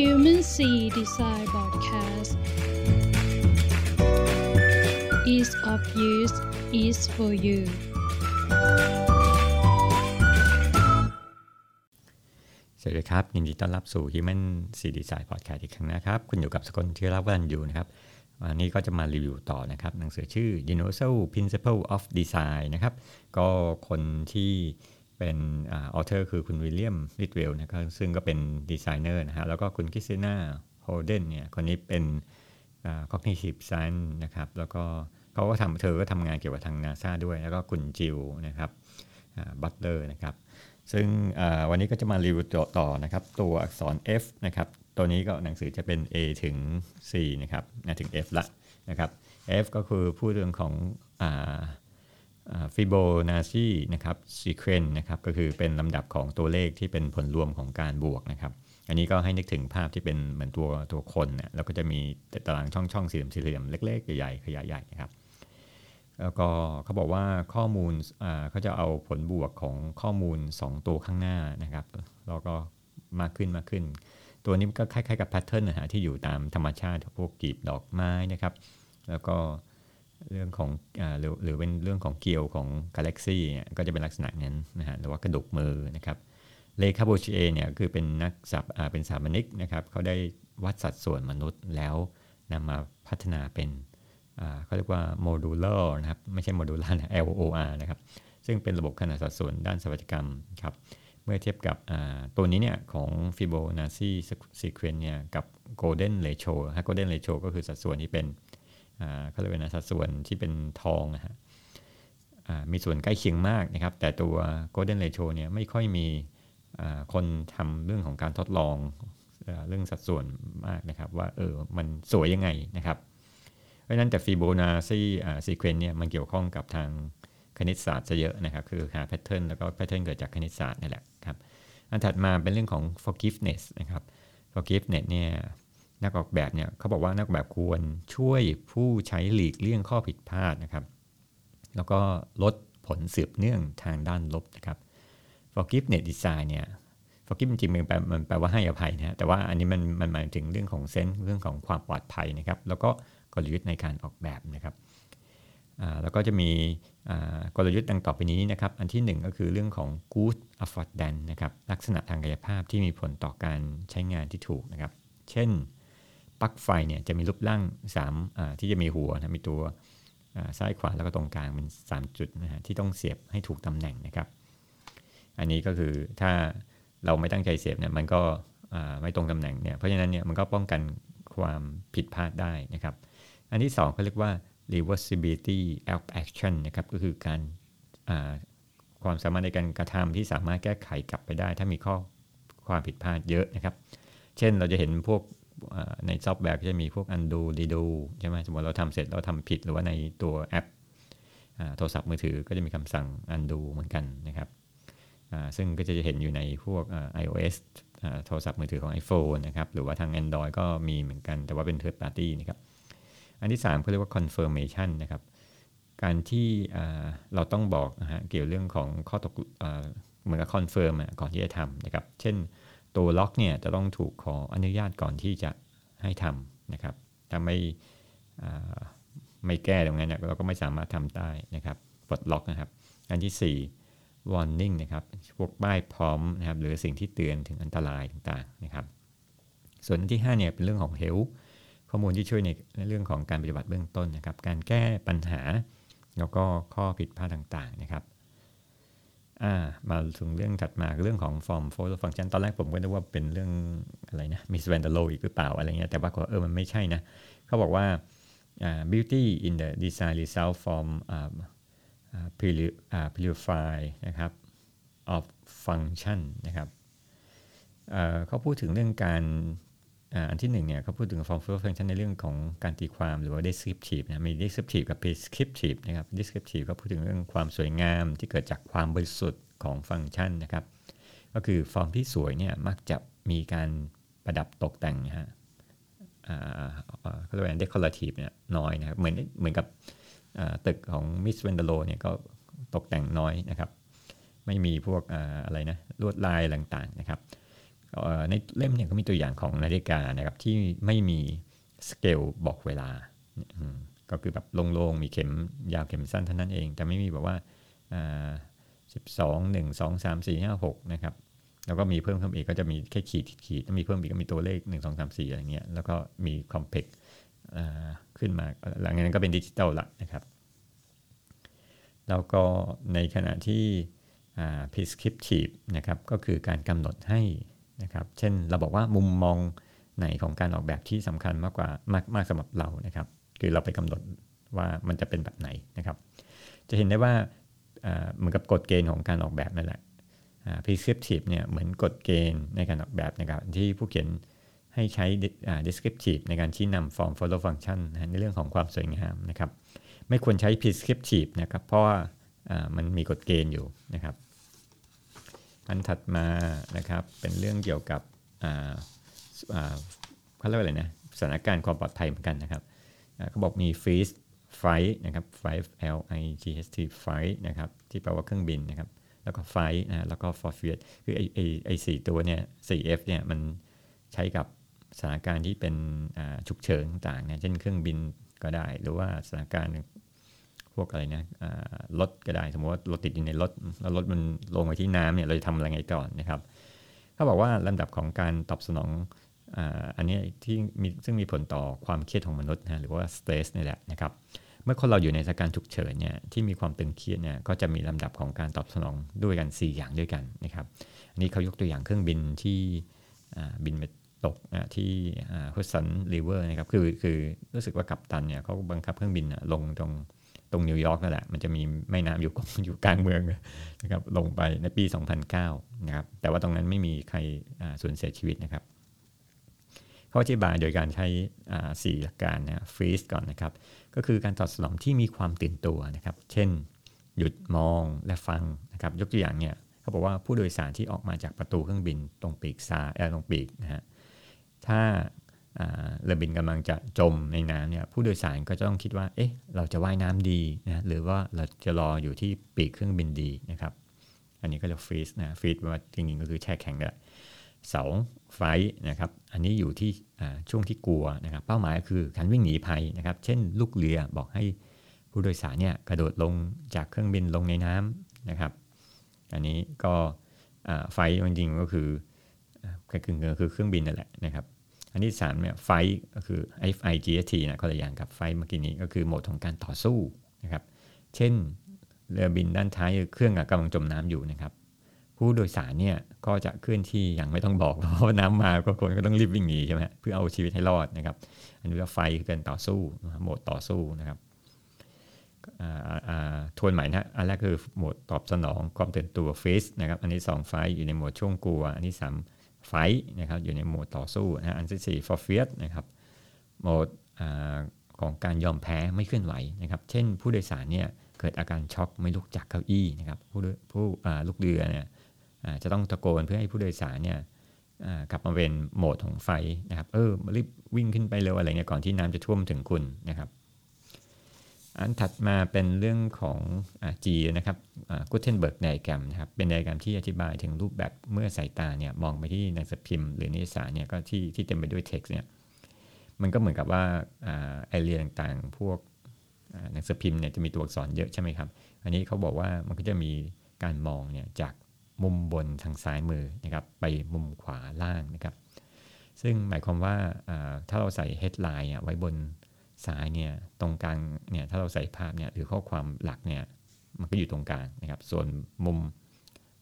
Human Sea Design Broadcast Ease of use is for you สวัสดีครับ ยินดีต้อนรับสู่ Human C Design Podcast อีกครั้งนะครับ คุณอยู่กับสกลที่รับวันอยู่นะครับวันนี้ก็จะมารีวิวต่อนะครับ หนังสือชื่อ Universal Principle of Design นะครับ ก็คนที่ เป็น author คือคุณ William Lidwell นะครับซึ่งก็เป็นดีไซเนอร์นะฮะแล้วก็คุณ Kritina Holden เนี่ยคนนี้เป็น cognitive science นะครับแล้วก็เขาก็ทำเธอก็ทำงานเกี่ยวกับทางนาซาด้วย แล้วก็คุณจิวนะครับ Butler นะครับซึ่งวันนี้ก็จะมารีวิวต่อนะครับตัวอักษร F นะครับตัวนี้ก็หนังสือจะเป็น A ถึง C นะครับถึง F ละนะครับ F ก็คือพูดเรื่องของ ฟิโบนาซีนะครับ sequence นะครับก็คือเป็นลำดับของตัวเลขที่เป็นผลรวมของการบวกนะครับ อันนี้ก็ให้นึกถึงภาพที่เป็นเหมือนตัวตัวคนเนะแล้วก็จะมีตารางช่องช่องสี่เหลี่ยมสี่เหลี่ยมเล็กๆใหญ่ๆขยายใหญ่นะครับแล้วก็เขาบอกว่าข้อมูลเขาจะเอาผลบวกของข้อมูล 2 ตัวข้างหน้านะครับแล้วก็มากขึ้นมากขึ้น ตัวนี้ก็คล้ายๆกับ pattern นะฮะที่อยู่ตามธรรมชาติพวกกลีบดอกไม้นะครับ แล้วก็ เรื่องของอหรือหรือเป็นเรื่องของเกลียวของกาแล็กซี่เนี่ยก็จะเป็นลักษณะนั้นนะฮะหรือว่ากระดูกมือนะครับ Le Corbusier เนี่ยคือเป็นนักสับเป็นสถาปนิกนะครับเขาได้วัดสัดส่วนมนุษย์แล้วนำมาพัฒนาเป็นเขาเรียกว่า Modulor นะครับไม่ใช่ modular นะ LOR นะครับซึ่งเป็นระบบขนาดสัดส่วนด้านสถาปัตยกรรมครับเมื่อเทียบกับตัวนี้เนี่ยของ Fibonacci sequence เนี่ยกับ Golden Ratio ฮะ Golden Ratio ก็คือสัดส่วนที่เป็น เขาเรียกว่าสัดส่วนที่เป็นทองนะฮะมีส่วนใกล้เคียงมากนะครับ แต่ตัว Golden Ratio เนี่ยไม่ค่อยมีคนทำเรื่องของการทดลองเรื่องสัดส่วนมากนะครับ ว่าเออมันสวยยังไงนะครับ เพราะนั้นแต่ Fibonacci sequence เนี่ยมันเกี่ยวข้องกับทางคณิตศาสตร์ซะเยอะนะครับ คือหา pattern แล้วก็ pattern เกิดจากคณิตศาสตร์นี่แหละครับ อันถัดมาเป็นเรื่องของ forgiveness นะครับ forgiveness เนี่ย นักออกแบบเนี่ยเขาบอกว่านักออกแบบควรช่วยผู้ใช้หลีกเลี่ยงข้อผิดพลาดนะครับ แล้วก็ลดผลสืบเนื่องทางด้านลบนะครับ forgiveness design เนี่ย forgive จริงๆมันแปลมันแปลว่าให้อภัยนะแต่ว่าอันนี้มันมันหมายถึงเรื่องของเซนส์เรื่องของความปลอดภัยนะครับ แล้วก็กลยุทธ์ในการออกแบบนะครับแล้วก็จะมีกลยุทธ์ดังต่อไปนี้นะครับ อันที่ 1 ก็คือเรื่องของ good affordance นะครับ ลักษณะทางกายภาพที่มีผลต่อการใช้งานที่ถูกนะครับ เช่น ลั๊กไฟเนี่ยจะมีรูปร่าง3ที่จะมีหัวนะมีตัวซ้ายขวาแล้วก็ตรงกลางเป็น 3 จุดนะฮะที่ต้องเสียบให้ถูกตำแหน่งนะครับ อันนี้ก็คือถ้าเราไม่ตั้งใจเสียบเนี่ยมันก็ไม่ตรงตำแหน่งเนี่ยเพราะฉะนั้นเนี่ยมันก็ป้องกันความผิดพลาดได้นะครับ อันที่2เขาเรียกว่า reversibility of action นะครับก็คือการความสามารถในการกระทำที่สามารถแก้ไขกลับไปได้ ถ้ามีข้อความผิดพลาดเยอะนะครับ เช่นเราจะเห็นพวก ในซอฟต์แวร์ก็จะมีพวก undo redo ใช่ไหมสมมติเราทำเสร็จเราทำผิดหรือว่าในตัวแอปโทรศัพท์มือถือก็จะมีคำสั่ง undo เหมือนกันนะครับซึ่งก็จะเห็นอยู่ในพวก iOS โทรศัพท์มือถือของ iPhone นะครับ หรือว่าทาง Android ก็มีเหมือนกัน แต่ว่าเป็น third party นะครับ อันที่3เขาเรียกว่า confirmation นะครับ การที่เราต้องบอกนะฮะเกี่ยวเรื่องของข้อตกเหมือนกับ confirm ก่อนที่จะทำนะครับ เช่น ตัวล็อกเนี่ยจะต้องถูกขออนุญาตก่อนที่จะให้ทำนะครับถ้าไม่ไม่แก้ตรงนั้นเนี่ยเราก็ไม่สามารถทำได้นะครับปลดล็อกนะครับ อันที่ 4 warning นะครับพวกป้ายพร้อมนะครับหรือสิ่งที่เตือนถึงอันตรายต่างๆนะครับ ส่วนอันที่5เนี่ยเป็นเรื่องของ health ข้อมูลที่ช่วยในเรื่องของการปฏิบัติเบื้องต้นนะครับ การแก้ปัญหาแล้วก็ข้อผิดพลาดต่างๆนะครับ มาถึงเรื่องถัดมาเรื่องของ form follow function ตอนแรกผมก็นึกว่าเป็นเรื่องอะไรนะ miss van der Rohe อีกหรือเปล่าอะไรเงี้ยแต่ว่าเออมันไม่ใช่นะ เขาบอกว่า beauty in the design result from purify นะครับ of function นะครับ เขาพูดถึงเรื่องการ อันที่หนึ่งเนี่ยเขาพูดถึง form fill function ในเรื่องของการตีความหรือว่า descriptive นะมี descriptive กับ prescriptive นะครับ descriptive ก็พูดถึงเรื่องความสวยงามที่เกิดจากความบริสุทธิ์ของฟังก์ชันนะครับ ก็คือฟอร์มที่สวยเนี่ยมักจะมีการประดับตกแต่งนะฮะเขาเรียกว่า decorative เนี่ยน้อยนะครับเหมือนเหมือนกับตึกของ Mies van der Rohe เนี่ยก็ตกแต่งน้อยนะครับ ไม่มีพวกอะไรนะลวดลายต่างๆนะครับ ในเล่มเนี่ยก็มีตัวอย่างของนาฬิกานะครับที่ไม่มีสเกลบอกเวลา ก็คือแบบโล่งๆ มีเข็มยาวเข็มสั้นเท่านั้นเอง แต่ไม่มีแบบว่าสิบสองหนึ่งสองสามสี่ห้าหกนะครับแล้วก็มีเพิ่มขึ้นอีกก็จะมีแค่ขีดขีดมีเพิ่มอีกก็มีตัวเลข 1 2 3 4 อะไรเงี้ยแล้วก็มีคอมเพล็กขึ้นมาหลังจากนั้นก็เป็นดิจิตอลละนะครับ แล้วก็ในขณะที่ prescriptive นะครับก็คือการกำหนดให้ นะครับเช่นเราบอกว่ามุมมองไหนของการออกแบบที่สำคัญมากกว่ามากมากสำหรับเรานะครับ คือเราไปกำหนดว่ามันจะเป็นแบบไหนนะครับ จะเห็นได้ว่าเหมือนกับกฎเกณฑ์ของการออกแบบนั่นแหละ prescriptive เนี่ยเหมือนกฎเกณฑ์ในการออกแบบนะครับที่ผู้เขียนให้ใช้ descriptive ในการชี้นำ form follow function ในเรื่องของความสวยงามนะครับ ไม่ควรใช้ prescriptive นะครับ เพราะว่ามันมีกฎเกณฑ์อยู่นะครับ อันถัดมานะครับเป็นเรื่องเกี่ยวกับเขาเรียกว่าอะไรนะสถานการณ์ความปลอดภัยเหมือนกันนะครับเขาบอกมี freeze f i g h t นะครับ f i L I G H T flight นะครับที่แปลว่าเครื่องบินนะครับแล้วก็ไฟนะแล้วก็ for fear คือไอไอไอสี่ตัวเนี่ย 4F เนี่ยมันใช้กับสถานการณ์ที่เป็นฉุกเฉินต่างๆนะเช่นเครื่องบินก็ได้ หรือว่าสถานการณ์ พวกอะไรนะรถก็ได้สมมติว่ารถติดอยู่ในรถแล้วรถมันลงไปที่น้ำเนี่ยเราจะทำอะไรไงก่อนนะครับเขาบอกว่าลำดับของการตอบสนองอันนี้ที่มีซึ่งมีผลต่อความเครียดของมนุษย์นะหรือว่าสเตรสนี่แหละนะครับเมื่อคนเราอยู่ในสถานการณ์ฉุกเฉินเนี่ยที่มีความตึงเครียดเนี่ยก็จะมีลำดับของการตอบสนองด้วยกัน 4 อย่างด้วยกันนะครับอันนี้เขายกตัวอย่างเครื่องบินที่บินไปตกที่ฮุสซันริเวอร์นะครับคือคือรู้สึกว่ากัปตันเนี่ยเขาบังคับเครื่องบินลงตรง ตรงนิวยอร์กนั่นแหละมันจะมีแม่น้ำอยู่อยู่กลางเมืองนะครับลงไปในปี 2009นะครับแต่ว่าตรงนั้นไม่มีใครสูญเสียชีวิตนะครับเขาอธิบายโดยการใช้สี่หลักการนะ freeze ก่อนนะครับ ก็คือการตอบสนองที่มีความตื่นตัวนะครับ เช่น หยุดมองและฟังนะครับ ยกตัวอย่างเนี่ยเขาบอกว่าผู้โดยสารที่ออกมาจากประตูเครื่องบินตรงปีกซ้ายตรงปีกนะฮะถ้า เรือบินกำลังจะจมในน้ำเนี่ยผู้โดยสารก็จะต้องคิดว่า เอ๊ะ เราจะว่ายน้ำดีนะหรือว่าเราจะรออยู่ที่ปีกเครื่องบินดีนะครับ อันนี้ก็เรียกฟรีสนะฟรีสว่าจริงๆก็คือแช่แข็งเลยเสาไฟนะครับ อันนี้อยู่ที่ช่วงที่กลัวนะครับ เป้าหมายคือการวิ่งหนีภัยนะครับ เช่น ลูกเรือบอกให้ผู้โดยสารเนี่ยกระโดดลงจากเครื่องบินลงในน้ำนะครับ อันนี้ก็ไฟจริงๆก็คือคือคือเครื่องบินนั่นแหละนะครับ อันที่3เนี่ยไฟก็คือ F I G S T นะคนละอย่างกับไฟเมื่อกี้นี้ก็คือโหมดของการต่อสู้นะครับ เช่นเรือบินด้านท้ายเครื่องกำลังจมน้ำอยู่นะครับ ผู้โดยสารเนี่ยก็จะเคลื่อนที่อย่างไม่ต้องบอกเพราะน้ำมาก็คนก็ต้องรีบวิ่งหนีใช่ไหมเพื่อเอาชีวิตให้รอดนะครับ อันนี้ว่าไฟคือการต่อสู้โหมดต่อสู้นะครับทวนใหม่นะอันแรกคือโหมดตอบสนองความตื่นตัวเฟสนะครับ อันนี้2ไฟอยู่ในโหมดช่วงกลัว อันที่3 ไฟนะครับอยู่ในโหมดต่อสู้นะอันที่4 for fear นะครับโหมดของการยอมแพ้ไม่เคลื่อนไหวนะครับ เช่น ผู้โดยสารเนี่ยเกิดอาการช็อกไม่ลุกจากเก้าอี้นะครับผู้ผู้ลูกเรือเนี่ยจะต้องตะโกนเพื่อให้ผู้โดยสารเนี่ยกลับมาเป็นโหมดของไฟนะครับเออรีบวิ่งขึ้นไปเร็วอะไรเงี้ยก่อนที่น้ำจะท่วมถึงคุณนะครับ อันถัดมาเป็นเรื่องของ G นะครับ Gutenberg diagram นะครับเป็นไดแกรมที่อธิบายถึงรูปแบบเมื่อสายตาเนี่ยมองไปที่หนังสือพิมพ์ หรือนิตยสารเนี่ยก็ที่ที่เต็มไปด้วยเท็กซ์เนี่ยมันก็เหมือนกับว่า area ต่างๆ พวกหนังสือพิมพ์เนี่ยจะมีตัวอักษรเยอะใช่ไหมครับ อันนี้เขาบอกว่ามันก็จะมีการมองเนี่ยจากมุมบนทางซ้ายมือนะครับไปมุมขวาล่างนะครับ ซึ่งหมายความว่าถ้าเราใส่ headline ไว้บน ซ้ายเนี่ยตรงกลางเนี่ยถ้าเราใส่ภาพเนี่ยหรือข้อความหลักเนี่ยมันก็อยู่ตรงกลางนะครับ ส่วนมุม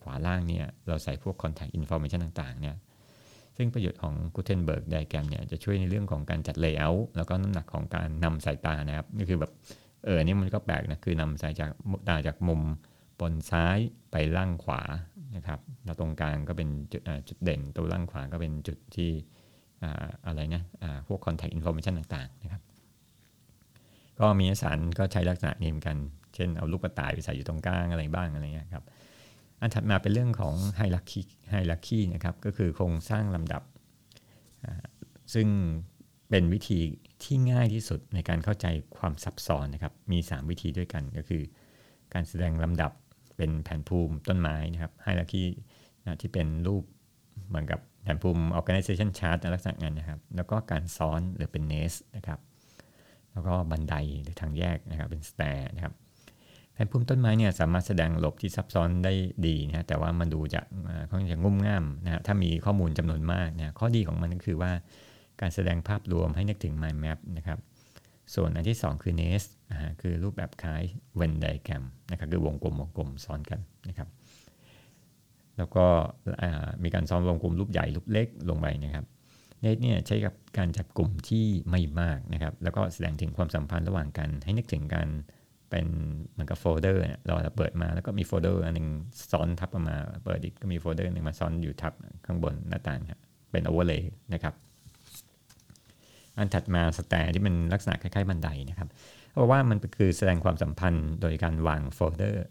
ขวาล่างเนี่ยเราใส่พวก contact information ต่างๆเนี่ยซึ่งประโยชน์ของ Gutenberg Diagram เนี่ยจะช่วยในเรื่องของการจัด layout แล้วก็น้ำหนักของการนำสายตานะครับนี่คือแบบเออนี่มันก็แปลกนะคือนำสายจากตาจากมุมบนซ้ายไปล่างขวานะครับแล้วตรงกลางก็เป็นจุดจุดเด่นตัวล่างขวาก็เป็นจุดที่อะไรนะพวก contact information ต่างๆนะครับ ก็มีสารก็ใช้ลักษณะนี้เหมือนกัน เช่นเอาลูกกระต่ายไปใส่อยู่ตรงกลางอะไรบ้างอะไรเงี้ยครับอันถัดมาเป็นเรื่องของไฮรักคีไฮรักคีนะครับก็คือโครงสร้างลำดับ ซึ่งเป็นวิธีที่ง่ายที่สุดในการเข้าใจความซับซ้อนนะครับ มี 3 วิธีด้วยกันก็คือ การแสดงลำดับเป็นแผนภูมิต้นไม้นะครับไฮรักีนะที่เป็นรูปเหมือนกับแผนภูมิ organization chart ลักษณะงานนะครับ แล้วก็การซ้อนหรือเป็น nest นะครับ แล้วก็บันไดหรือทางแยกนะครับเป็น stair นะครับแผนภูมิต้นไม้เนี่ยสามารถแสดงระบที่ซับซ้อนได้ดีนะแต่ว่ามันดูจะค่อนข้างจะงุ่มง่ามนะถ้ามีข้อมูลจำนวนมากนะข้อดีของมันก็คือว่าการแสดงภาพรวมให้นึกถึง mind map นะครับส่วนอันที่ 2 คือ nest คือรูปแบบคล้าย Venn diagram นะครับคือวงกลมวงกลมซ้อนกันนะครับ แล้วก็มีการซ้อนวงกลมรูปใหญ่รูปเล็กลงไปนะครับ เนตเนี่ยใช้กับการจับกลุ่มที่ไม่มากนะครับ แล้วก็แสดงถึงความสัมพันธ์ระหว่างกัน ให้นึกถึงการเป็นเหมือนกับโฟลเดอร์เราเปิดมาแล้วก็มีโฟลเดอร์อันหนึ่งซ้อนทับมา เปิดอีกก็มีโฟลเดอร์หนึ่งมาซ้อนอยู่ทับข้างบนหน้าต่างครับเป็น overlay นะครับอันถัดมา stair ที่เป็นลักษณะคล้ายๆบันไดนะครับเพราะว่ามันคือแสดงความสัมพันธ์โดยการวางโฟลเดอร์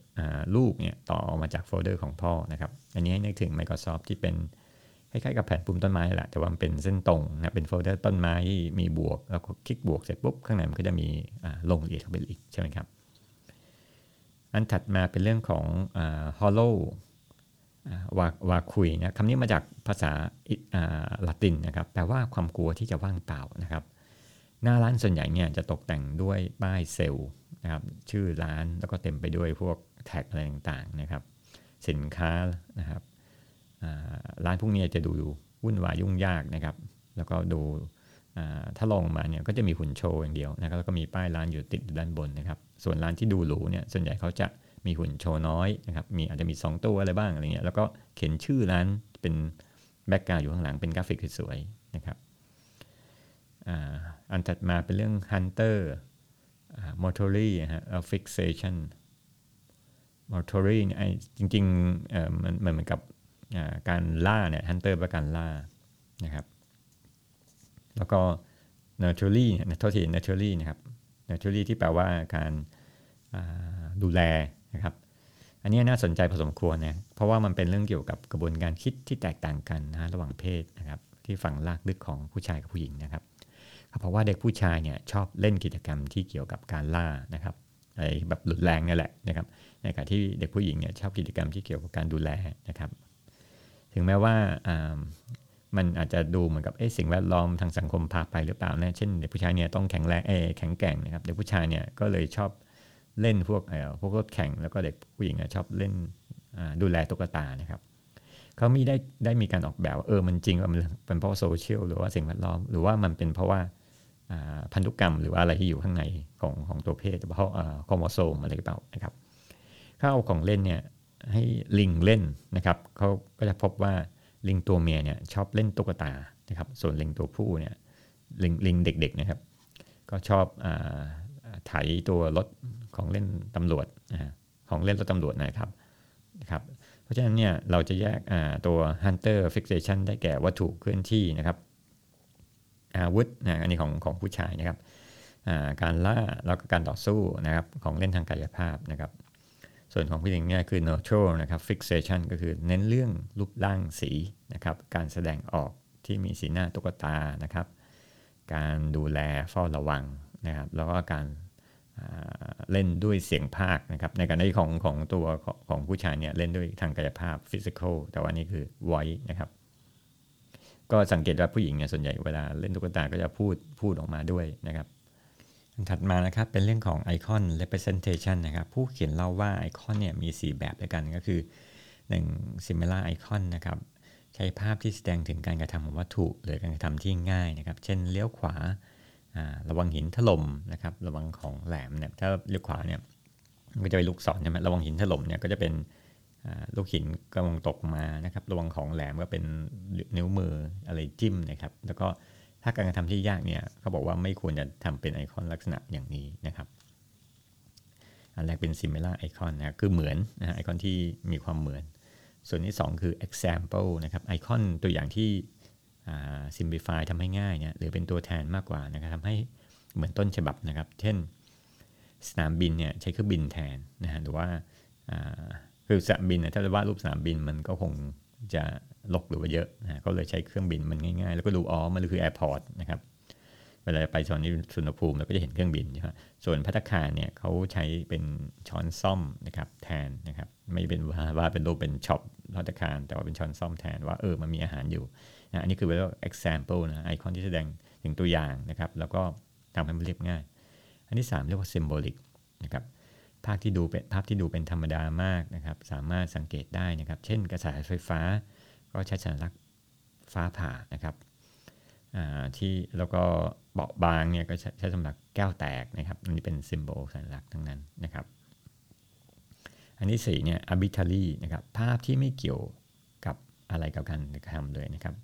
ลูกเนี่ยต่อมาจากโฟลเดอร์ของพ่อนะครับ อันนี้ให้นึกถึง Microsoft ที่เป็น คล้ายๆกับแผนภูมิต้นไม้แหละแต่ว่ามันเป็นเส้นตรงนะเป็นโฟลเดอร์ต้นไม้มีบวก แล้วก็คลิกบวกเสร็จปุ๊บข้างในมันก็จะมีลงละเอียดเข้าไปอีกใช่ไหมครับ อันถัดมาเป็นเรื่องของฮอลโลวาวาคุยนะคำนี้มาจากภาษาละตินนะครับแปลว่าความกลัวที่จะว่างเปล่านะครับหน้าร้านส่วนใหญ่เนี่ยจะตกแต่งด้วยป้ายเซลล์นะครับชื่อร้านแล้วก็เต็มไปด้วยพวกแท็กอะไรต่างๆนะครับ สินค้านะครับ ร้านพวกนี้จะดูวุ่นวายยุ่งยากนะครับ แล้วก็ดูถ้าลองมาเนี่ยก็จะมีหุ่นโชว์อย่างเดียวนะครับแล้วก็มีป้ายร้านอยู่ติดด้านบนนะครับ ส่วนร้านที่ดูหรูเนี่ยส่วนใหญ่เขาจะมีหุ่นโชว์น้อยนะครับมีอาจจะมี 2 ตัวอะไรบ้างอะไรเงี้ยแล้วก็เขียนชื่อร้านเป็นแบ็กกราวอยู่ข้างหลังเป็นกราฟิกสวยๆนะครับอันถัดมาเป็นเรื่อง Hunter Motory ฮะ Fixation Motory เนี่ยจริงๆมันเหมือนกับ การล่าเนี่ย Hunter ประการล่านะครับ แล้วก็ naturally นะโทษที naturally นะครับ naturally ที่แปลว่าการดูแลนะครับ อันนี้น่าสนใจพอสมควรนะเพราะว่ามันเป็นเรื่องเกี่ยวกับกระบวนการคิดที่แตกต่างกันนะระหว่างเพศนะครับ ที่ฝังลากลึกของผู้ชายกับผู้หญิงนะครับ เพราะว่าเด็กผู้ชายเนี่ยชอบเล่นกิจกรรมที่เกี่ยวกับการล่านะครับอะไรแบบหลุดแรงนี่แหละนะครับ ในขณะที่เด็กผู้หญิงเนี่ยชอบกิจกรรมที่เกี่ยวกับการดูแลนะครับ ถึงแม้ว่ามันอาจจะดูเหมือนกับสิ่งแวดล้อมทางสังคมพาไปหรือเปล่านะเช่นเด็กผู้ชายเนี่ยต้องแข็งแรงเอแข็งแกร่งนะครับเด็กผู้ชายเนี่ยก็เลยชอบเล่นพวกเอพวกรถแข่งแล้วก็เด็กผู้หญิงชอบเล่นดูแลตุ๊กตานะครับเขามีได้ได้มีการออกแบบว่าเออมันจริงว่ามันเป็นเพราะโซเชียลหรือว่าสิ่งแวดล้อม หรือว่ามันเป็นเพราะว่าพันธุกรรมหรือว่าอะไรที่อยู่ข้างในของของตัวเพศเพราะโครโมโซมอะไรหรือเปล่านะครับถ้าเอาของเล่นเนี่ย ให้ลิงเล่นนะครับเขาก็จะพบว่าลิงตัวเมียเนี่ยชอบเล่นตุ๊กตานะครับ ส่วนลิงตัวผู้เนี่ยลิงลิงเด็กๆนะครับ ก็ชอบอไถตัวรถของเล่นตำรวจของเล่นรถตำรวจนะครับนะครับ เพราะฉะนั้นเนี่ยเราจะแยกตัว hunter fixation ได้แก่วัตถุเคลื่อนที่นะครับ อาวุธนะอันนี้ของของผู้ชายนะครับการล่าแล้วก็การต่อสู้นะครับของเล่นทางกายภาพนะครับ ส่วนของผู้หญิงเนี่ยคือ neutral นะครับ fixation ก็คือเน้นเรื่องรูปร่างสีนะครับ การแสดงออกที่มีสีหน้าตุ๊กตานะครับ การดูแลเฝ้าระวังนะครับ แล้วก็การเล่นด้วยเสียงภาคนะครับ ในการที่ของของตัวของผู้ชายเนี่ยเล่นด้วยทางกายภาพ physical แต่ว่านี่คือ voice นะครับ ก็สังเกตว่าผู้หญิงเนี่ยส่วนใหญ่เวลาเล่นตุ๊กตาก็จะพูดพูดออกมาด้วยนะครับ ถัดมานะครับเป็นเรื่องของไอคอน representation นะครับผู้เขียนเล่าว่าไอคอนเนี่ยมี 4 แบบด้วยกันก็คือ 1. similar icon นะครับใช้ภาพที่แสดงถึงการกระทำของวัตถุหรือการกระทำที่ง่ายนะครับ เช่นเลี้ยวขวาระวังหินถล่มนะครับระวังของแหลมเนี่ยถ้าเลี้ยวขวาเนี่ยก็จะเป็นลูกศรใช่ไหมระวังหินถล่มเนี่ยก็จะเป็นลูกหินกำลังตกมานะครับ ระวังของแหลมก็เป็นนิ้วมืออะไรจิ้มนะครับ แล้วก็ ถ้าการกระทำที่ยากเนี่ยเขาบอกว่าไม่ควรจะทำเป็นไอคอนลักษณะอย่างนี้นะครับ อันแรกเป็น similar icon นะคือเหมือนนะไอคอนที่มีความเหมือน ส่วนที่ 2 คือ example นะครับไอคอนตัวอย่างที่ simplify ทำให้ง่ายเนี่ยหรือเป็นตัวแทนมากกว่านะครับทำให้เหมือนต้นฉบับนะครับ เช่น สนามบินเนี่ยใช้เครื่องบินแทนนะฮะหรือว่าคือสนามบินนะถ้าจะวาดรูปสนามบินมันก็คงจะ ลกหรือว่าเยอะนะก็เลยใช้เครื่องบินมันง่ายๆ แล้วก็ดูอ๋อมันคือ airport นะครับเวลาไปชอนนี้สุวรรณภูมิเราก็จะเห็นเครื่องบินใช่ไหมส่วนภัตตาคารเนี่ยเขาใช้เป็นช้อนส้อมนะครับแทนนะครับไม่เป็นว่าว่าเป็นรูปเป็น shop ภัตตาคารแต่ว่าเป็นช้อนส้อมแทนว่าเออมันมีอาหารอยู่นะอันนี้คือเรียกว่า example นะไอคอนที่แสดงถึงตัวอย่างนะครับแล้วก็ทำให้มันเรียบง่าย อันที่ 3 เรียกว่า symbolic นะครับภาพที่ดูเป็นภาพที่ดูเป็นธรรมดามากนะครับสามารถสังเกตได้นะครับ เช่นกระแสไฟฟ้า ก็ใช้สัญลักษณ์ฟ้าผ่านะครับที่แล้วก็เบาบางเนี่ยก็ใช้สำหรับแก้วแตกนะครับ อันนี้เป็นซิมโบลสัญลักษณ์ทั้งนั้นนะครับ อันที่4เนี่ย arbitrary นะครับภาพที่ไม่เกี่ยวกับอะไรกับการกระทำเลยนะครับ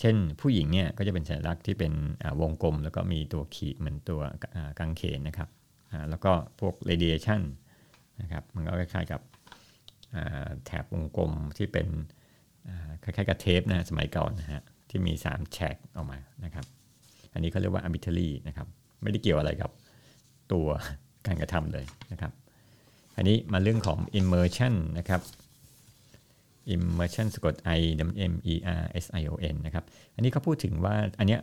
เช่นผู้หญิงเนี่ยก็จะเป็นสัญลักษณ์ที่เป็นวงกลม แล้วก็มีตัวขีดเหมือนตัวกางเขนนะครับแล้วก็พวก radiation นะครับมันก็คล้ายๆกับแถบวงกลมที่เป็น คล้ายๆกับเทปนะสมัยก่อนนะฮะที่มี 3 แฉกออกมานะครับ อันนี้เขาเรียกว่า arbitrary นะครับ ไม่ได้เกี่ยวอะไรกับตัวการกระทำเลยนะครับ อันนี้มาเรื่องของ immersion นะครับ immersion สะกด i m e r s i o n นะครับ อันนี้เขาพูดถึงว่าอันเนี้ย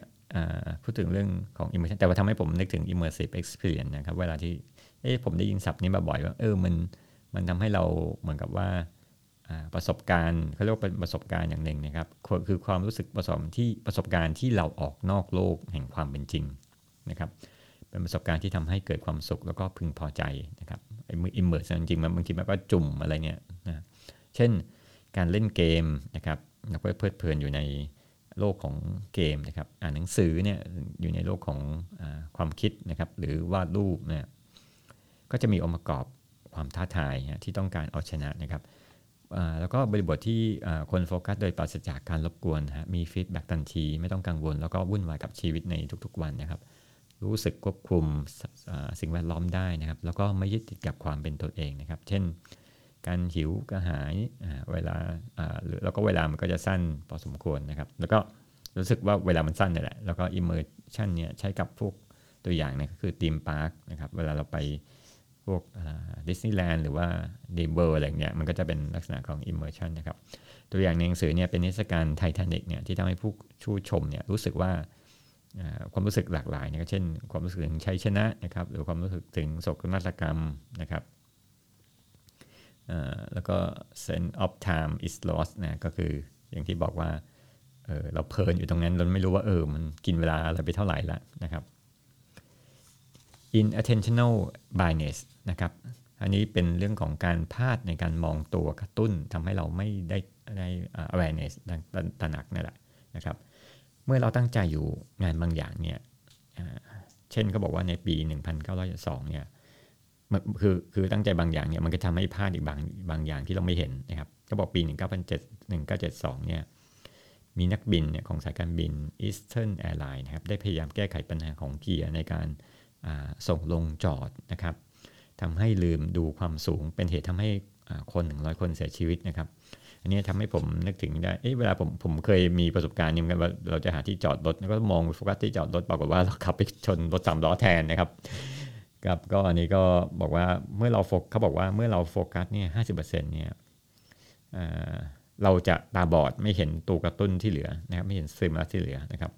พูดถึงเรื่องของ immersion แต่ว่าทำให้ผมนึกถึง immersive experience นะครับ เวลาที่เอ๊ะผมได้ยินศัพท์นี้มาบ่อยว่าเออมันมันทำให้เราเหมือนกับว่า ประสบการณ์เขาเรียกว่าเป็นประสบการณ์อย่างหนึ่งนะครับ คือความรู้สึกประสบที่ประสบการณ์ที่เราออกนอกโลกแห่งความเป็นจริงนะครับ เป็นประสบการณ์ที่ทำให้เกิดความสุขแล้วก็พึงพอใจนะครับไอ้ immerse จริงๆมันบางทีมันก็จุ่มอะไรเนี่ยนะเช่นการเล่นเกมนะครับเราก็เพลิดเพลินอยู่ในโลกของเกมนะครับ อ่านหนังสือเนี่ยอยู่ในโลกของอความคิดนะครับ หรือวาดรูปเนี่ยก็จะมีองค์ประกอบความท้าทายที่ต้องการเอาชนะนะครับ แล้วก็บริบทที่คนโฟกัสโดยปราศจากการรบกวนฮะมี feedback ทันทีไม่ต้องกังวล แล้วก็วุ่นวายกับชีวิตในทุกๆวันนะครับ รู้สึกควบคุมสิ่งแวดล้อมได้นะครับ แล้วก็ไม่ยึดติดกับความเป็นตัวเองนะครับ เช่น การหิวกระหายเวลาหรือแล้วก็เวลามันก็จะสั้นพอสมควรนะครับ แล้วก็รู้สึกว่าเวลามันสั้นนี่แหละแล้วก็ immersion เนี่ยใช้กับพวกตัวอย่างนะก็คือ theme park นะครับเวลาเราไป พวกดิสนีย์แลนด์หรือว่าดีเบอร์อะไรเงี้ยมันก็จะเป็นลักษณะของ immersion นะครับ ตัวอย่างในหนังสือเนี่ยเป็นนิทรรศการไททานิกเนี่ยที่ทำให้ผู้ชูชมเนี่ยรู้สึกว่าความรู้สึกหลากหลายนะเช่น ความรู้สึกถึงชัยชนะนะครับหรือความรู้สึกถึงโศกนาฏกรรมนะครับแล้วก็ sense of time is lost นะก็คืออย่างที่บอกว่าเเราเพลินอยู่ตรงนั้นเราไม่รู้ว่าเออมันกินเวลาอะไรไปเท่าไหร่ละนะครับ inattentional bias นะครับ อันนี้เป็นเรื่องของการพลาดในการมองตัวกระตุ้นทำให้เราไม่ได้ได้ awareness ตระหนักนั่นแหละนะครับ เมื่อเราตั้งใจอยู่งานบางอย่างเนี่ยเช่นเขาบอกว่าในปี 1902เนี่ยคือคือตั้งใจบางอย่างเนี่ยมันก็ทำให้พลาดอีกบางบางอย่างที่เราไม่เห็นนะครับก็บอกปี 1907 1972เนี่ยมีนักบินเนี่ยของสายการบิน Eastern Airlines นะครับได้พยายามแก้ไขปัญหาของเกียร์ในการ ส่งลงจอดนะครับทำให้ลืมดูความสูงเป็นเหตุทำให้คนหนึ่งร้อยคนเสียชีวิตนะครับ อันนี้ทำให้ผมนึกถึงได้เเวลาผมผมเคยมีประสบการณ์นี้เหมือนกันว่าเราจะหาที่จอดรถแล้วก็มองโฟกัสที่จอดรถปรากฏว่าเราขับไปชนรถสามล้อแทนนะครับกับก็อันนี้ก็บอกว่าเมื่อเราโฟกเขาบอกว่าเมื่อเราโฟกัสเนี่ยห้าสิบเปอร์เซ็นต์เนี่ยเราจะตาบอดไม่เห็นตัวกระตุ้นที่เหลือนะครับไม่เห็นซึมลัสที่เหลือนะครับ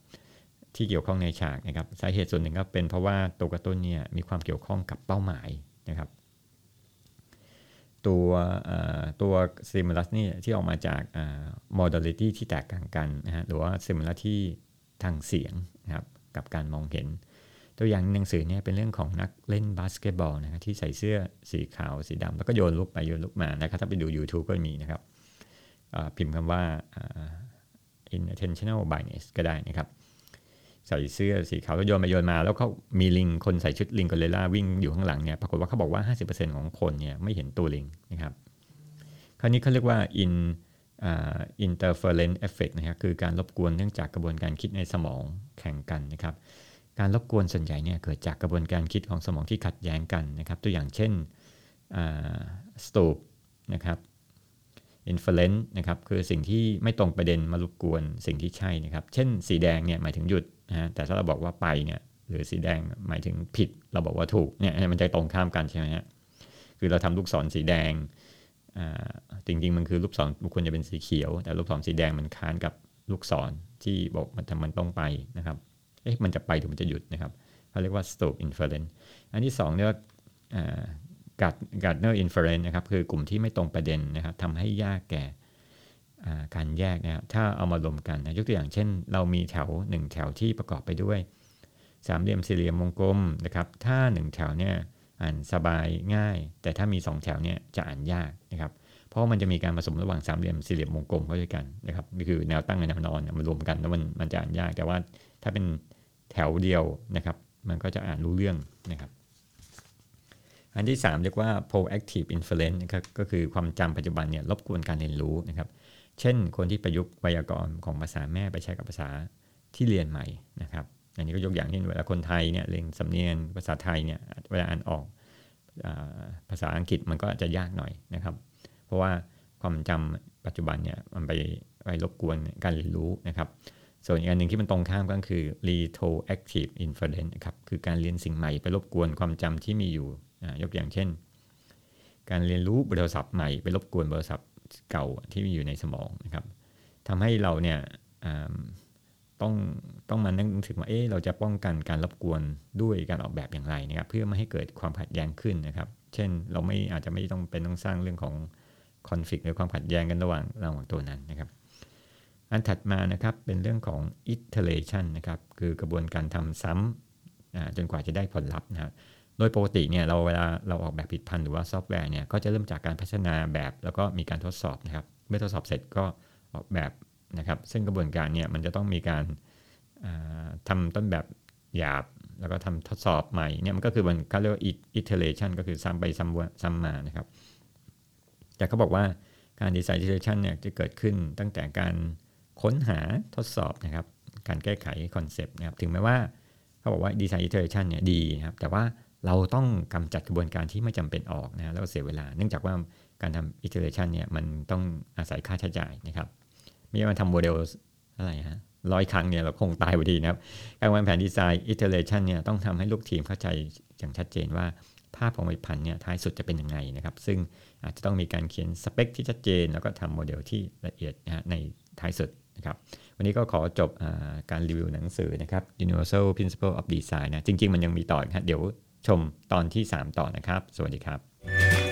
ที่เกี่ยวข้องในฉากนะครับสาเหตุส่วนหนึ่งก็เป็นเพราะว่าตัวกระตุ้นเนี่ยมีความเกี่ยวข้องกับเป้าหมายนะครับตัวตัว stimulus นี่ที่ออกมาจาก modality ที่แตกต่างกันนะฮะหรือว่า stimulus ที่ทางเสียงนะครับกับการมองเห็น ตัวอย่างหนังสือเนี่ยเป็นเรื่องของนักเล่นบาสเกตบอลนะครับที่ใส่เสื้อสีขาวสีดำแล้วก็โยนลูกไปโยนลูกมานะครับถ้าไปดู YouTube ก็มีนะครับพิมพ์คำว่า inattentional bias ก็ได้นะครับ ใส่เสื้อสีขาวแล้วโยนมาโยนมา แล้วเขามีลิงคนใส่ชุดลิงกอเลล่าวิ่งอยู่ข้างหลังเนี่ยปรากฏว่าเขาบอกว่า 50%ของคนเนี่ยไม่เห็นตัวลิงนะครับคราวนี้เขาเรียกว่า in uh, interference effect นะครับคือการรบกวนเนื่องจากกระบวนการคิดในสมองแข่งกันนะครับ การรบกวนส่วนใหญ่เนี่ยเกิดจากกระบวนการคิดของสมองที่ขัดแย้งกันนะครับ ตัวอย่างเช่น stoop นะครับ inference นะครับคือสิ่งที่ไม่ตรงประเด็นมารบกวนสิ่งที่ใช่นะครับ เช่นสีแดงเนี่ยหมายถึงหยุด นะแต่ถ้าเราบอกว่าไปเนี่ยหรือสีแดงหมายถึงผิดเราบอกว่าถูกเนี่ยมันจะตรงข้ามกันใช่ไหมฮะคือเราทำลูกศรสีแดงจริงๆมันคือลูกศรควรจะเป็นสีเขียว แต่ลูกศรสีแดงมันค้านกับลูกศรที่บอกมันทำมันต้องไปนะครับเอ๊ะมันจะไปหรือมันจะหยุดนะครับเขาเรียกว่า stop inference อันที่2เรียกว่า Gardner inference นะครับคือกลุ่มที่ไม่ตรงประเด็นนะครับทำให้ยากแก่ การแยกนะถ้าเอามารวมกันนะยกตัวอย่างเช่น เรามีแถว 1 แถวที่ประกอบไปด้วยสามเหลี่ยมสี่เหลี่ยมวงกลมนะครับถ้า 1 แถวเนี่ยอ่านสบายง่าย แต่ถ้ามี 2 แถวเนี่ยจะอ่านยากนะครับเพราะมันจะมีการผสมระหว่างสามเหลี่ยมสี่เหลี่ยมวงกลมเข้าด้วยกันนะครับนี่คือแนวตั้งกับแนวนอนมารวมกันแล้วมันมันจะอ่านยาก แต่ว่าถ้าเป็นแถวเดียวนะครับ มันก็จะอ่านรู้เรื่องนะครับ อันที่ 3 เรียกว่า proactive inference นะครับก็คือความจำปัจจุบันเนี่ยรบกวนการเรียนรู้นะครับ เช่น คนที่ประยุกต์ไวยากรณ์ของภาษาแม่ไปใช้กับภาษาที่เรียนใหม่นะครับ อันนี้ก็ยกอย่างเช่นเวลาคนไทยเนี่ยเรียนสำเนียงภาษาไทยเนี่ยเวลาอ่านออกภาษาอังกฤษมันก็จะยากหน่อยนะครับ เพราะว่าความจำปัจจุบันเนี่ยมันไปไปรบกวนการเรียนรู้นะครับ ส่วนอีกอันหนึ่งที่มันตรงข้ามก็คือ retroactive inference นะครับคือการเรียนสิ่งใหม่ไปรบกวนความจำที่มีอยู่ยกอย่างเช่น การเรียนรู้เบอร์ศัพท์ใหม่ไปรบกวนเบอร์ศัพท์ เก่าที่มีอยู่ในสมองนะครับทำให้เราเนี่ยต้องต้องมานึกถึงว่าเอ๊ะเราจะป้องกันการรบกวนด้วยการออกแบบอย่างไรนะครับเพื่อไม่ให้เกิดความขัดแย้งขึ้นนะครับ เช่นเราไม่อาจจะไม่ต้องเป็นต้องสร้างเรื่องของคอนฟ lict หรือความขัดแย้งกันระหว่างระหว่างตัวนั้นนะครับ อันถัดมานะครับเป็นเรื่องของ iteration นะครับคือกระบวนการทำซ้ำจนกว่าจะได้ผลลัพธ์นะครับ โดยปกติเนี่ยเราเวลาเราออกแบบผิดพันหรือว่าซอฟต์แวร์เนี่ยก็จะเริ่มจากการพัฒนาแบบแล้วก็มีการทดสอบนะครับ เมื่อทดสอบเสร็จก็ออกแบบนะครับ ซึ่งกระบวนการเนี่ยมันจะต้องมีการทำต้นแบบหยาบ แล้วก็ทำทดสอบใหม่เนี่ยมันก็คือมันเขาเรียกว่า iteration ก็คือซ้ำไปซ้ำซ้ำมานะครับ แต่เขาบอกว่าการดีไซน์ iteration เนี่ยจะเกิดขึ้นตั้งแต่การค้นหาทดสอบนะครับ การแก้ไข concept นะครับ ถึงแม้ว่าเขาบอกว่าดีไซน์ iteration เนี่ยดีนะครับ แต่ว่า เราต้องกำจัดกระบวนการที่ไม่จำเป็นออกนะแล้วก็เสียเวลา เนื่องจากว่าการทำ iteration เนี่ยมันต้องอาศัยค่าใช้จ่ายนะครับไม่ใช่มาทำโมเดลอะไรฮะร้อยครั้งเนี่ยเราคงตายพอดีนะครับ การวางแผนดีไซน์ iteration เนี่ยต้องทำให้ลูกทีมเข้าใจอย่างชัดเจนว่าภาพของผลิตภัณฑ์เนี่ยท้ายสุดจะเป็นยังไงนะครับ ซึ่งอาจจะต้องมีการเขียนสเปคที่ชัดเจน แล้วก็ทำโมเดลที่ละเอียดนะฮะในท้ายสุดนะครับ วันนี้ก็ขอจบการรีวิวหนังสือนะครับ Universal Principle of Design นะ จริง ๆ มันยังมีต่อนะเดี๋ยว ชมตอนที่ 3 ต่อนะครับ สวัสดีครับ